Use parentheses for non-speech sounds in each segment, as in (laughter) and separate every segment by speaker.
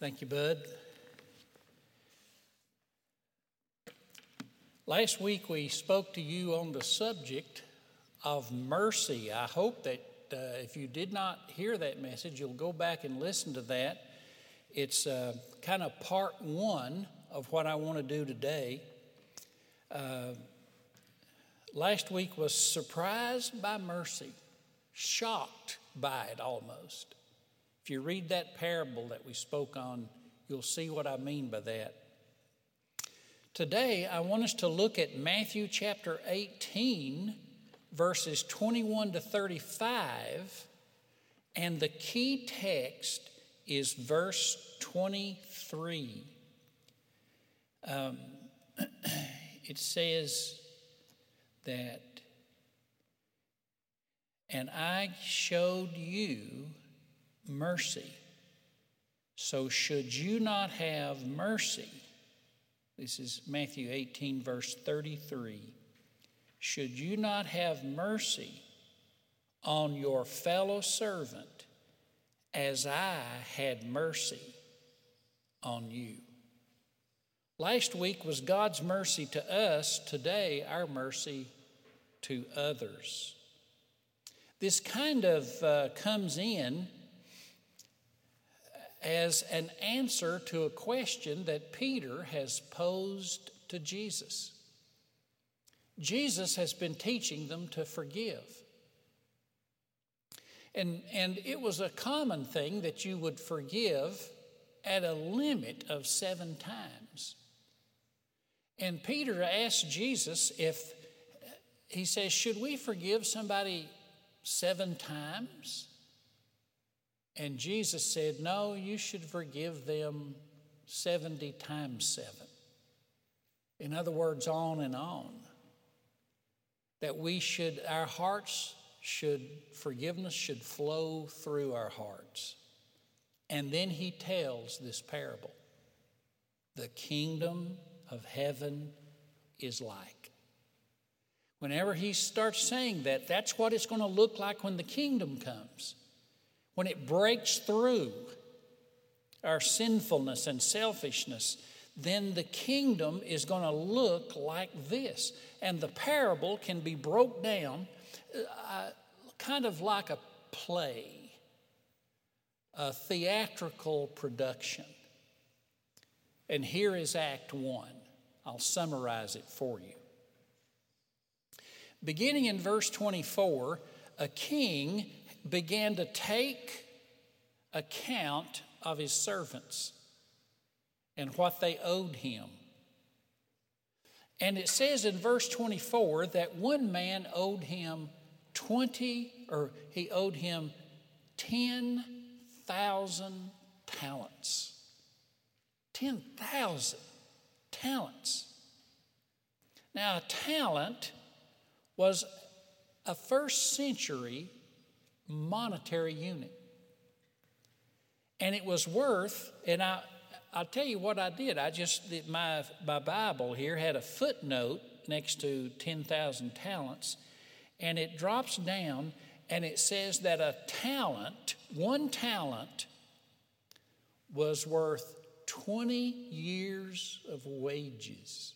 Speaker 1: Thank you, Bud. Last week we spoke to you on the subject of mercy. I hope that uh, if you did not hear that message, you'll go back and listen to that. It's uh, kind of part one of what I want to do today. Uh, last week was surprised by mercy, shocked by it almost. If you read that parable that we spoke on, you'll see what I mean by that. Today, I want us to look at Matthew chapter 18, verses 21 to 35, and the key text is verse 23. Um, (clears throat) it says that, and I showed you mercy. So, should you not have mercy? This is Matthew 18, verse 33. Should you not have mercy on your fellow servant as I had mercy on you? Last week was God's mercy to us, today, our mercy to others. This kind of uh, comes in as an answer to a question that Peter has posed to Jesus. Jesus has been teaching them to forgive. And, and it was a common thing that you would forgive at a limit of seven times. And Peter asked Jesus if, he says, Should we forgive somebody seven times? And Jesus said, No, you should forgive them 70 times seven. In other words, on and on. That we should, our hearts should, forgiveness should flow through our hearts. And then he tells this parable the kingdom of heaven is like. Whenever he starts saying that, that's what it's going to look like when the kingdom comes when it breaks through our sinfulness and selfishness, then the kingdom is going to look like this. And the parable can be broke down uh, kind of like a play, a theatrical production. And here is Act One. I'll summarize it for you. Beginning in verse 24, a king began to take account of his servants and what they owed him. And it says in verse 24 that one man owed him 20, or he owed him 10,000 talents. 10,000 talents. Now, a talent was a first century monetary unit. And it was worth, and I, I'll tell you what I did. I just, my, my Bible here had a footnote next to 10,000 talents, and it drops down and it says that a talent, one talent, was worth 20 years of wages.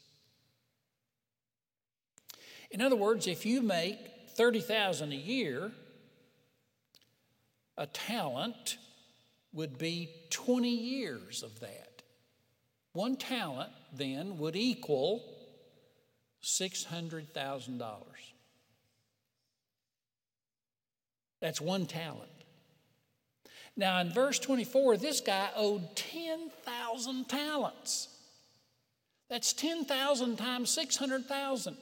Speaker 1: In other words, if you make 30,000 a year, a talent would be 20 years of that. One talent then would equal $600,000. That's one talent. Now, in verse 24, this guy owed 10,000 talents. That's 10,000 times 600,000.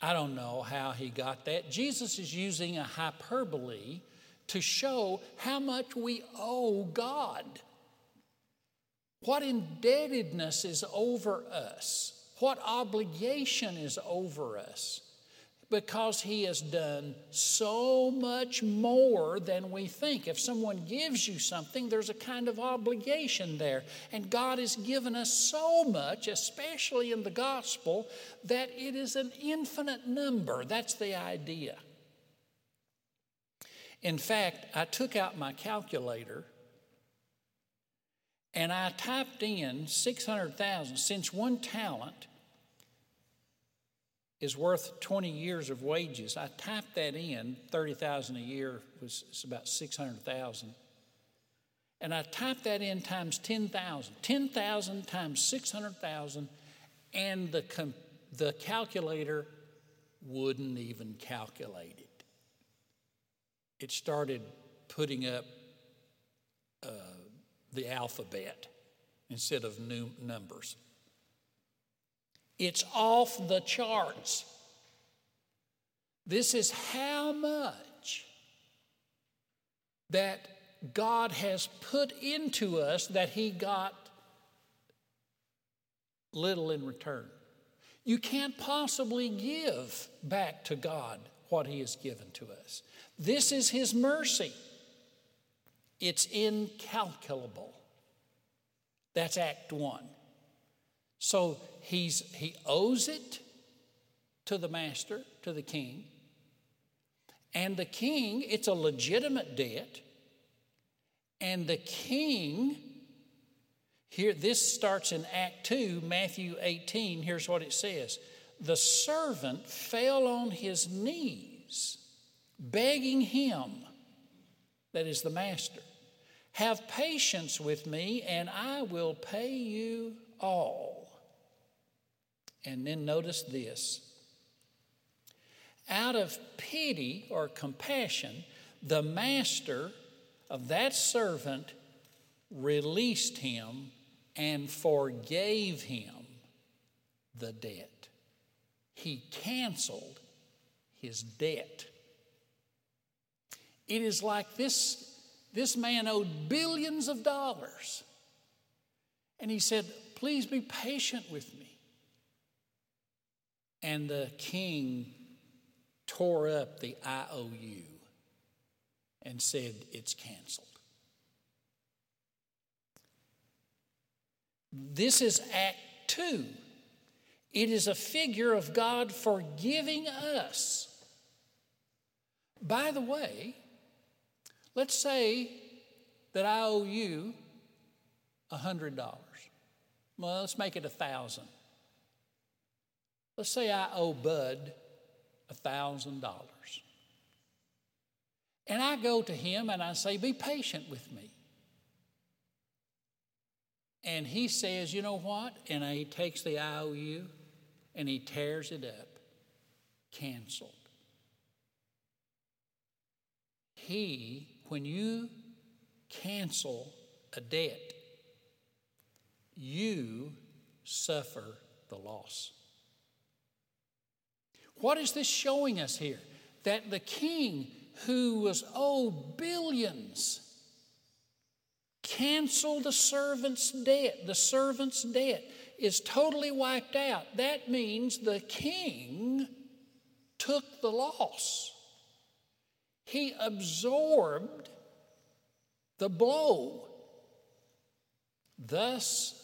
Speaker 1: I don't know how he got that. Jesus is using a hyperbole to show how much we owe God. What indebtedness is over us, what obligation is over us because He has done so much more than we think. If someone gives you something, there's a kind of obligation there. And God has given us so much, especially in the gospel, that it is an infinite number. That's the idea. In fact, I took out my calculator and I typed in 600,000 since one talent is worth 20 years of wages. I typed that in, 30,000 a year was about 600,000. And I typed that in times 10,000. 10,000 times 600,000 and the com- the calculator wouldn't even calculate it. It started putting up uh, the alphabet instead of new numbers. It's off the charts. This is how much that God has put into us that He got little in return. You can't possibly give back to God what He has given to us. This is His mercy. It's incalculable. That's Act One. So he's, he owes it to the master, to the king. And the king, it's a legitimate debt. And the king, here, this starts in Act 2, Matthew 18. Here's what it says The servant fell on his knees, begging him, that is the master, have patience with me, and I will pay you all. And then notice this out of pity or compassion, the master of that servant released him and forgave him the debt. He canceled his debt. It is like this, this man owed billions of dollars. And he said, Please be patient with me. And the king tore up the IOU and said, It's canceled. This is Act 2. It is a figure of God forgiving us. By the way, let's say that I owe you $100. Well, let's make it a 1000 Let's say I owe Bud $1,000. And I go to him and I say, Be patient with me. And he says, You know what? And he takes the IOU and he tears it up. Canceled. He, when you cancel a debt, you suffer the loss. What is this showing us here? That the king who was owed billions canceled the servant's debt. The servant's debt is totally wiped out. That means the king took the loss. He absorbed the blow. Thus,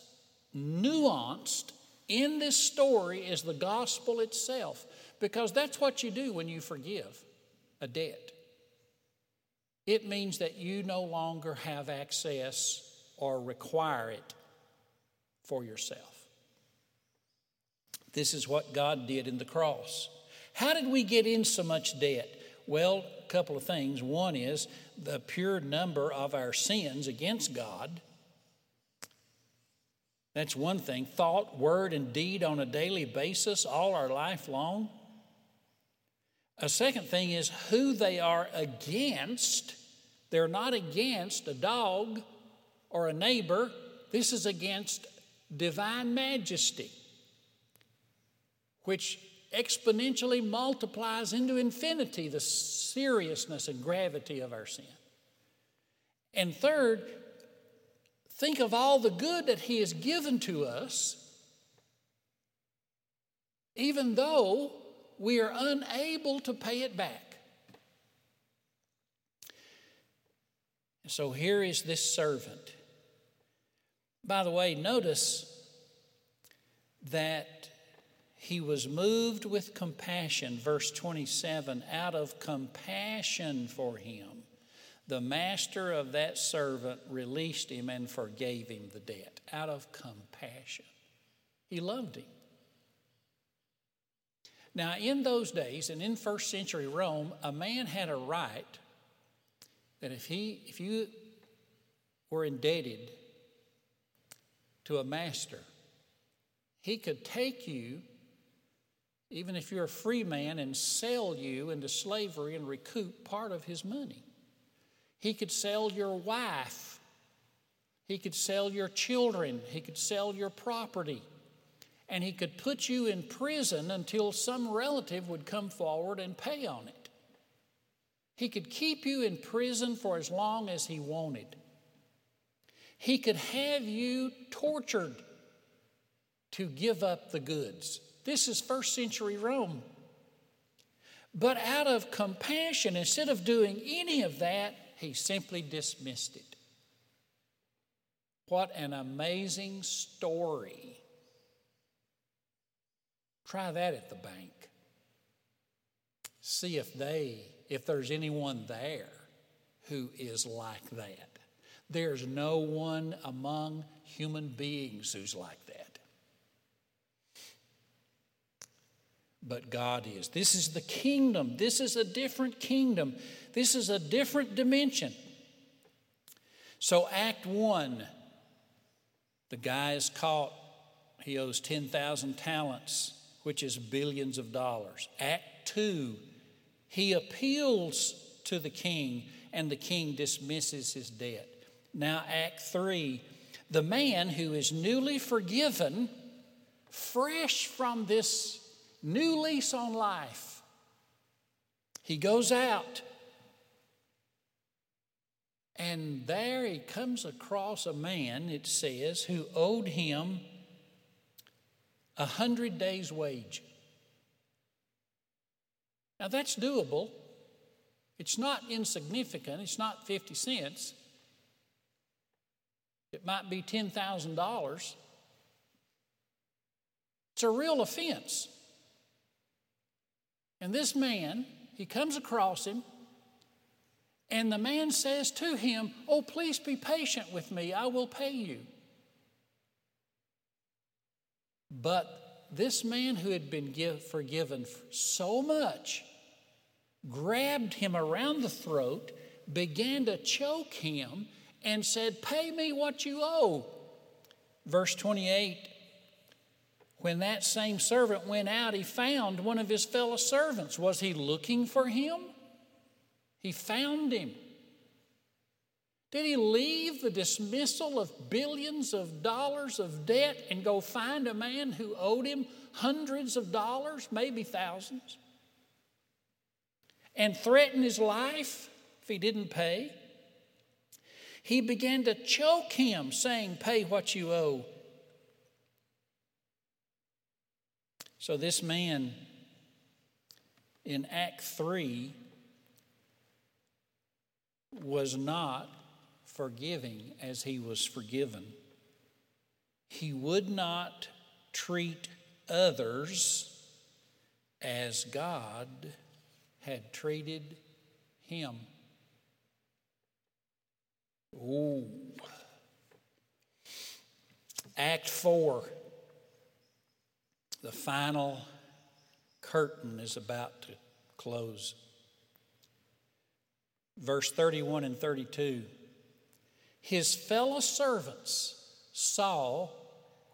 Speaker 1: nuanced in this story is the gospel itself. Because that's what you do when you forgive a debt. It means that you no longer have access or require it for yourself. This is what God did in the cross. How did we get in so much debt? Well, a couple of things. One is the pure number of our sins against God. That's one thing. Thought, word, and deed on a daily basis, all our life long. A second thing is who they are against. They're not against a dog or a neighbor, this is against divine majesty, which exponentially multiplies into infinity the seriousness and gravity of our sin. And third, think of all the good that He has given to us, even though we are unable to pay it back. So here is this servant. By the way, notice that he was moved with compassion, verse 27, out of compassion for him. the master of that servant released him and forgave him the debt out of compassion. He loved him. Now, in those days and in first century Rome, a man had a right that if he if you were indebted to a master, he could take you, even if you're a free man, and sell you into slavery and recoup part of his money. He could sell your wife. He could sell your children. He could sell your property. And he could put you in prison until some relative would come forward and pay on it. He could keep you in prison for as long as he wanted. He could have you tortured to give up the goods. This is first century Rome. But out of compassion, instead of doing any of that, he simply dismissed it. What an amazing story. Try that at the bank. See if they, if there's anyone there who is like that. There's no one among human beings who's like that. But God is. This is the kingdom. This is a different kingdom. This is a different dimension. So, Act One, the guy is caught. He owes 10,000 talents, which is billions of dollars. Act Two, he appeals to the king, and the king dismisses his debt. Now, Act Three, the man who is newly forgiven, fresh from this new lease on life, he goes out and there he comes across a man, it says, who owed him a hundred days' wage. Now that's doable. It's not insignificant, it's not 50 cents. It might be $10,000. It's a real offense. And this man, he comes across him and the man says to him, Oh, please be patient with me, I will pay you. But this man who had been give, forgiven so much grabbed him around the throat, began to choke him, and said, Pay me what you owe. Verse 28 When that same servant went out, he found one of his fellow servants. Was he looking for him? He found him. Did he leave the dismissal of billions of dollars of debt and go find a man who owed him hundreds of dollars, maybe thousands, and threaten his life if he didn't pay? He began to choke him, saying, Pay what you owe. So, this man in Act 3 was not forgiving as he was forgiven. He would not treat others as God had treated him. Ooh. Act 4. The final curtain is about to close verse 31 and 32. His fellow servants saw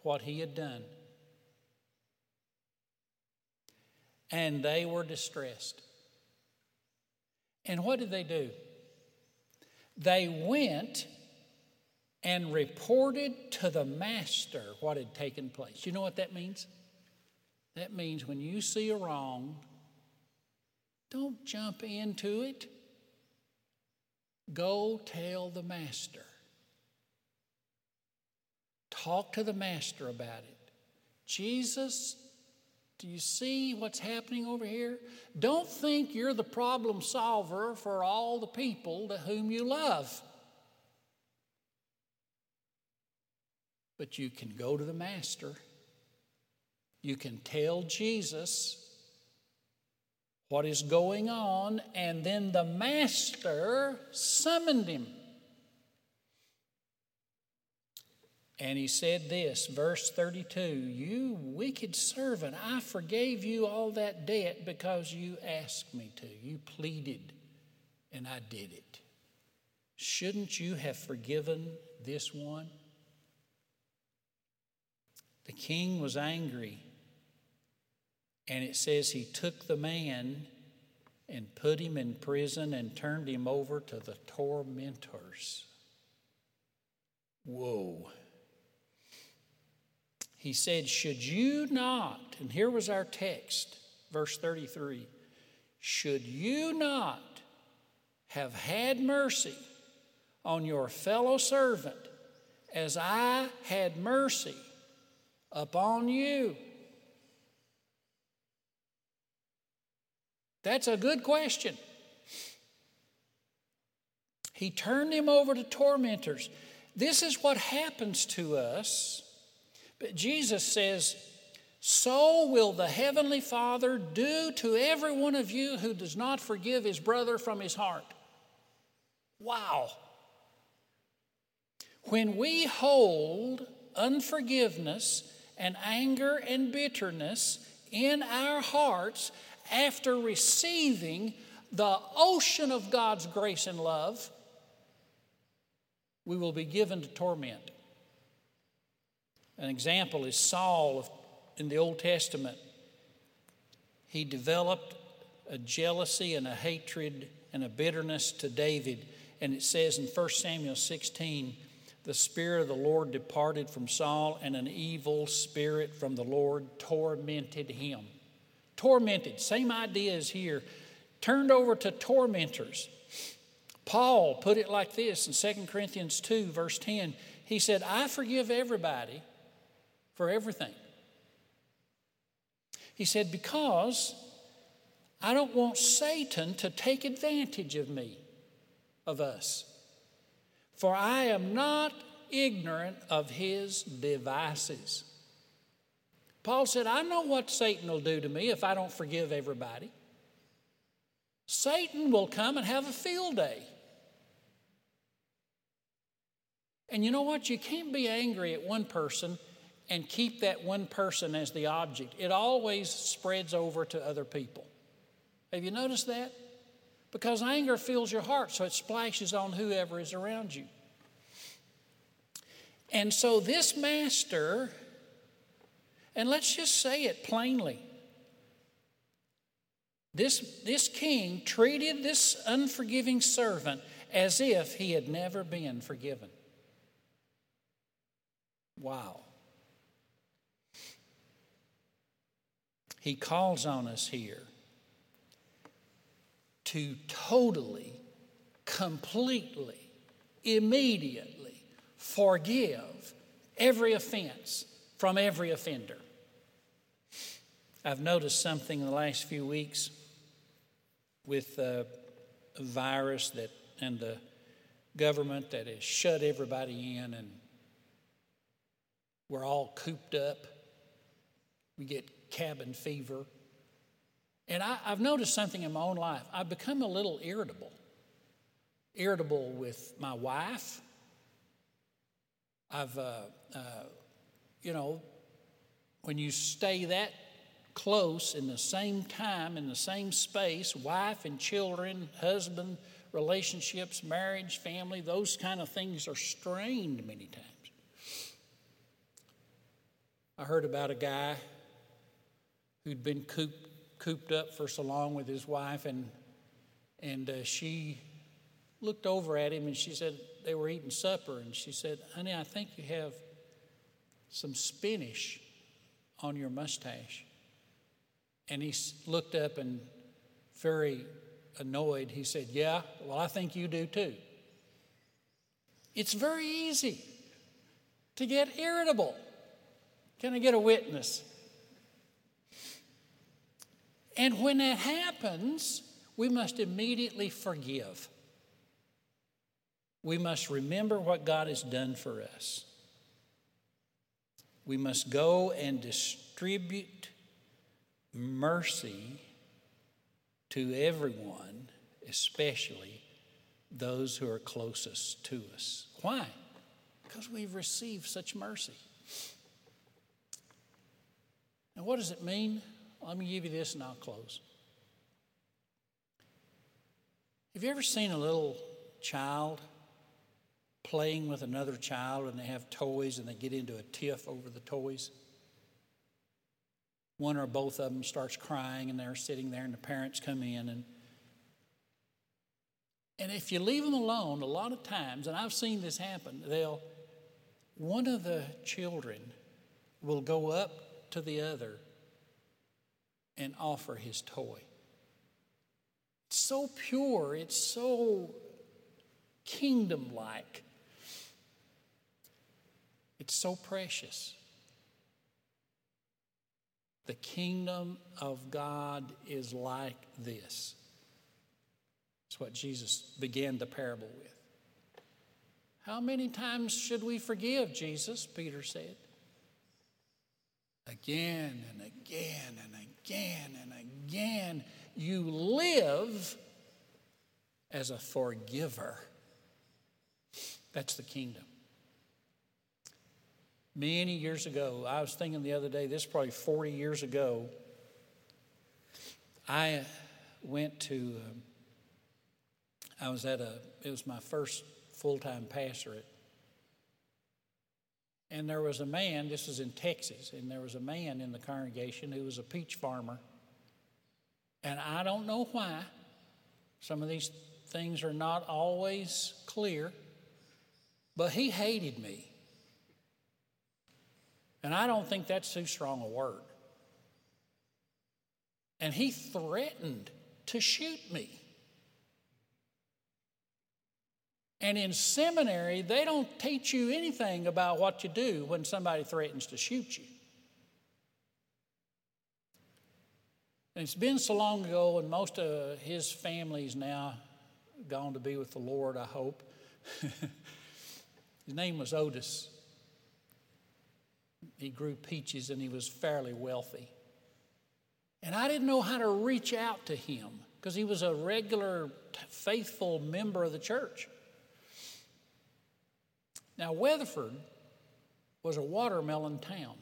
Speaker 1: what he had done, and they were distressed. And what did they do? They went and reported to the master what had taken place. You know what that means? That means when you see a wrong, don't jump into it. Go tell the master. Talk to the master about it. Jesus, do you see what's happening over here? Don't think you're the problem solver for all the people to whom you love. But you can go to the master. You can tell Jesus what is going on, and then the master summoned him. And he said this, verse 32 You wicked servant, I forgave you all that debt because you asked me to. You pleaded, and I did it. Shouldn't you have forgiven this one? The king was angry, and it says he took the man and put him in prison and turned him over to the tormentors. Whoa he said, Should you not, and here was our text, verse 33 should you not have had mercy on your fellow servant as I had mercy upon you? That's a good question. He turned him over to tormentors. This is what happens to us but Jesus says, So will the Heavenly Father do to every one of you who does not forgive his brother from his heart. Wow. When we hold unforgiveness and anger and bitterness in our hearts after receiving the ocean of God's grace and love, we will be given to torment. An example is Saul in the Old Testament. He developed a jealousy and a hatred and a bitterness to David. And it says in 1 Samuel 16, the Spirit of the Lord departed from Saul, and an evil spirit from the Lord tormented him. Tormented, same idea as here, turned over to tormentors. Paul put it like this in 2 Corinthians 2, verse 10. He said, I forgive everybody for everything. He said, Because I don't want Satan to take advantage of me, of us. For I am not ignorant of his devices. Paul said, I know what Satan will do to me if I don't forgive everybody. Satan will come and have a field day. And you know what? You can't be angry at one person and keep that one person as the object. It always spreads over to other people. Have you noticed that? Because anger fills your heart, so it splashes on whoever is around you. And so this master, and let's just say it plainly. This, this king treated this unforgiving servant as if he had never been forgiven. Wow. He calls on us here to totally, completely, immediately forgive every offense from every offender. I've noticed something in the last few weeks with the virus that and the government that has shut everybody in and we're all cooped up. We get cabin fever. And I, have noticed something in my own life. I've become a little irritable. Irritable with my wife. I've, uh, uh, you know, when you stay that close in the same time, in the same space, wife and children, husband, relationships, marriage, family, those kind of things are strained many times. I heard about a guy who'd been cooped, cooped up for so long with his wife, and, and uh, she looked over at him and she said, they were eating supper, and she said, Honey, I think you have some spinach on your mustache. And he looked up and, very annoyed, he said, Yeah, well, I think you do too. It's very easy to get irritable. Can I get a witness? And when that happens, we must immediately forgive. We must remember what God has done for us. We must go and distribute mercy to everyone, especially those who are closest to us. Why? Because we've received such mercy. Now, what does it mean? Let me give you this and I'll close. Have you ever seen a little child playing with another child and they have toys and they get into a tiff over the toys? One or both of them starts crying and they're sitting there and the parents come in and and if you leave them alone, a lot of times, and I've seen this happen, they'll one of the children will go up to the other and offer his toy. It's so pure, it's so kingdom like, it's so precious. The kingdom of God is like this. That's what Jesus began the parable with. How many times should we forgive, Jesus? Peter said. Again and again and again and again. You live as a forgiver. That's the kingdom. Many years ago, I was thinking the other day, this is probably 40 years ago, I went to, um, I was at a, it was my first full time pastorate. And there was a man, this was in Texas, and there was a man in the congregation who was a peach farmer. And I don't know why, some of these things are not always clear, but he hated me. And I don't think that's too strong a word. And he threatened to shoot me. And in seminary, they don't teach you anything about what you do when somebody threatens to shoot you. And it's been so long ago, and most of his family's now gone to be with the Lord, I hope. (laughs) his name was Otis. He grew peaches and he was fairly wealthy. And I didn't know how to reach out to him because he was a regular, faithful member of the church. Now, Weatherford was a watermelon town.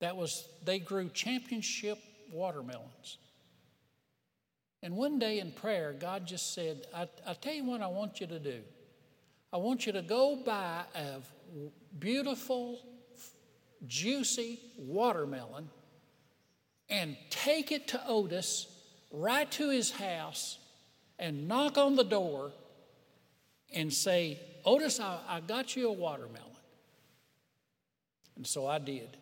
Speaker 1: That was, they grew championship watermelons. And one day in prayer, God just said, I, I tell you what I want you to do. I want you to go buy a beautiful, juicy watermelon and take it to Otis, right to his house, and knock on the door and say, Otis, I, I got you a watermelon. And so I did.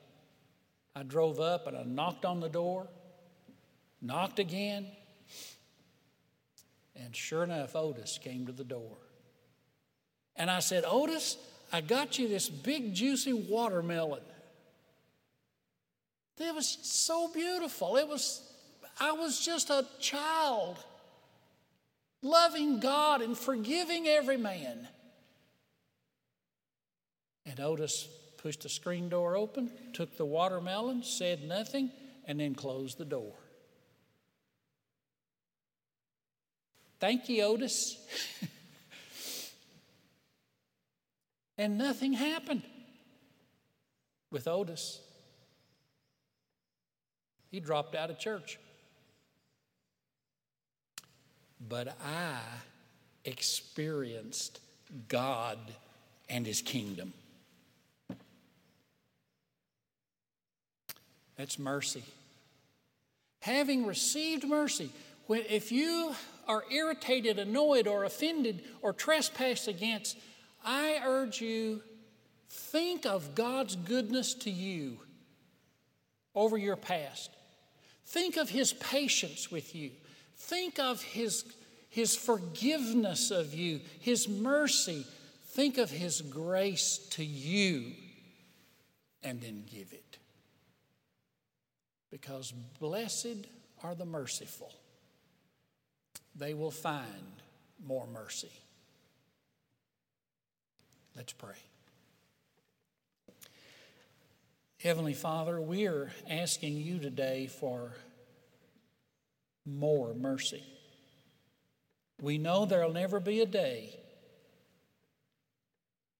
Speaker 1: I drove up and I knocked on the door, knocked again, and sure enough, Otis came to the door. And I said, Otis, I got you this big, juicy watermelon. It was so beautiful. It was, I was just a child loving God and forgiving every man. And Otis pushed the screen door open, took the watermelon, said nothing, and then closed the door. Thank you, Otis. (laughs) and nothing happened with Otis. He dropped out of church. But I experienced God and His kingdom. That's mercy. Having received mercy, if you are irritated, annoyed, or offended, or trespassed against, I urge you, think of God's goodness to you over your past. Think of His patience with you. Think of His, his forgiveness of you, His mercy. Think of His grace to you, and then give it because blessed are the merciful. They will find more mercy. Let's pray. Heavenly Father, we are asking you today for more mercy. We know there'll never be a day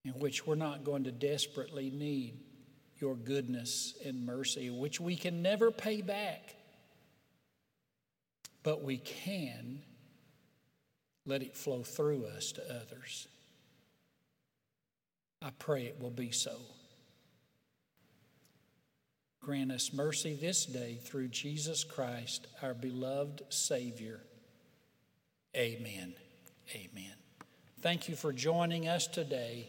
Speaker 1: in which we're not going to desperately need your goodness and mercy, which we can never pay back. But we can let it flow through us to others. I pray it will be so. Grant us mercy this day through Jesus Christ, our beloved Savior. Amen. Amen. Thank you for joining us today.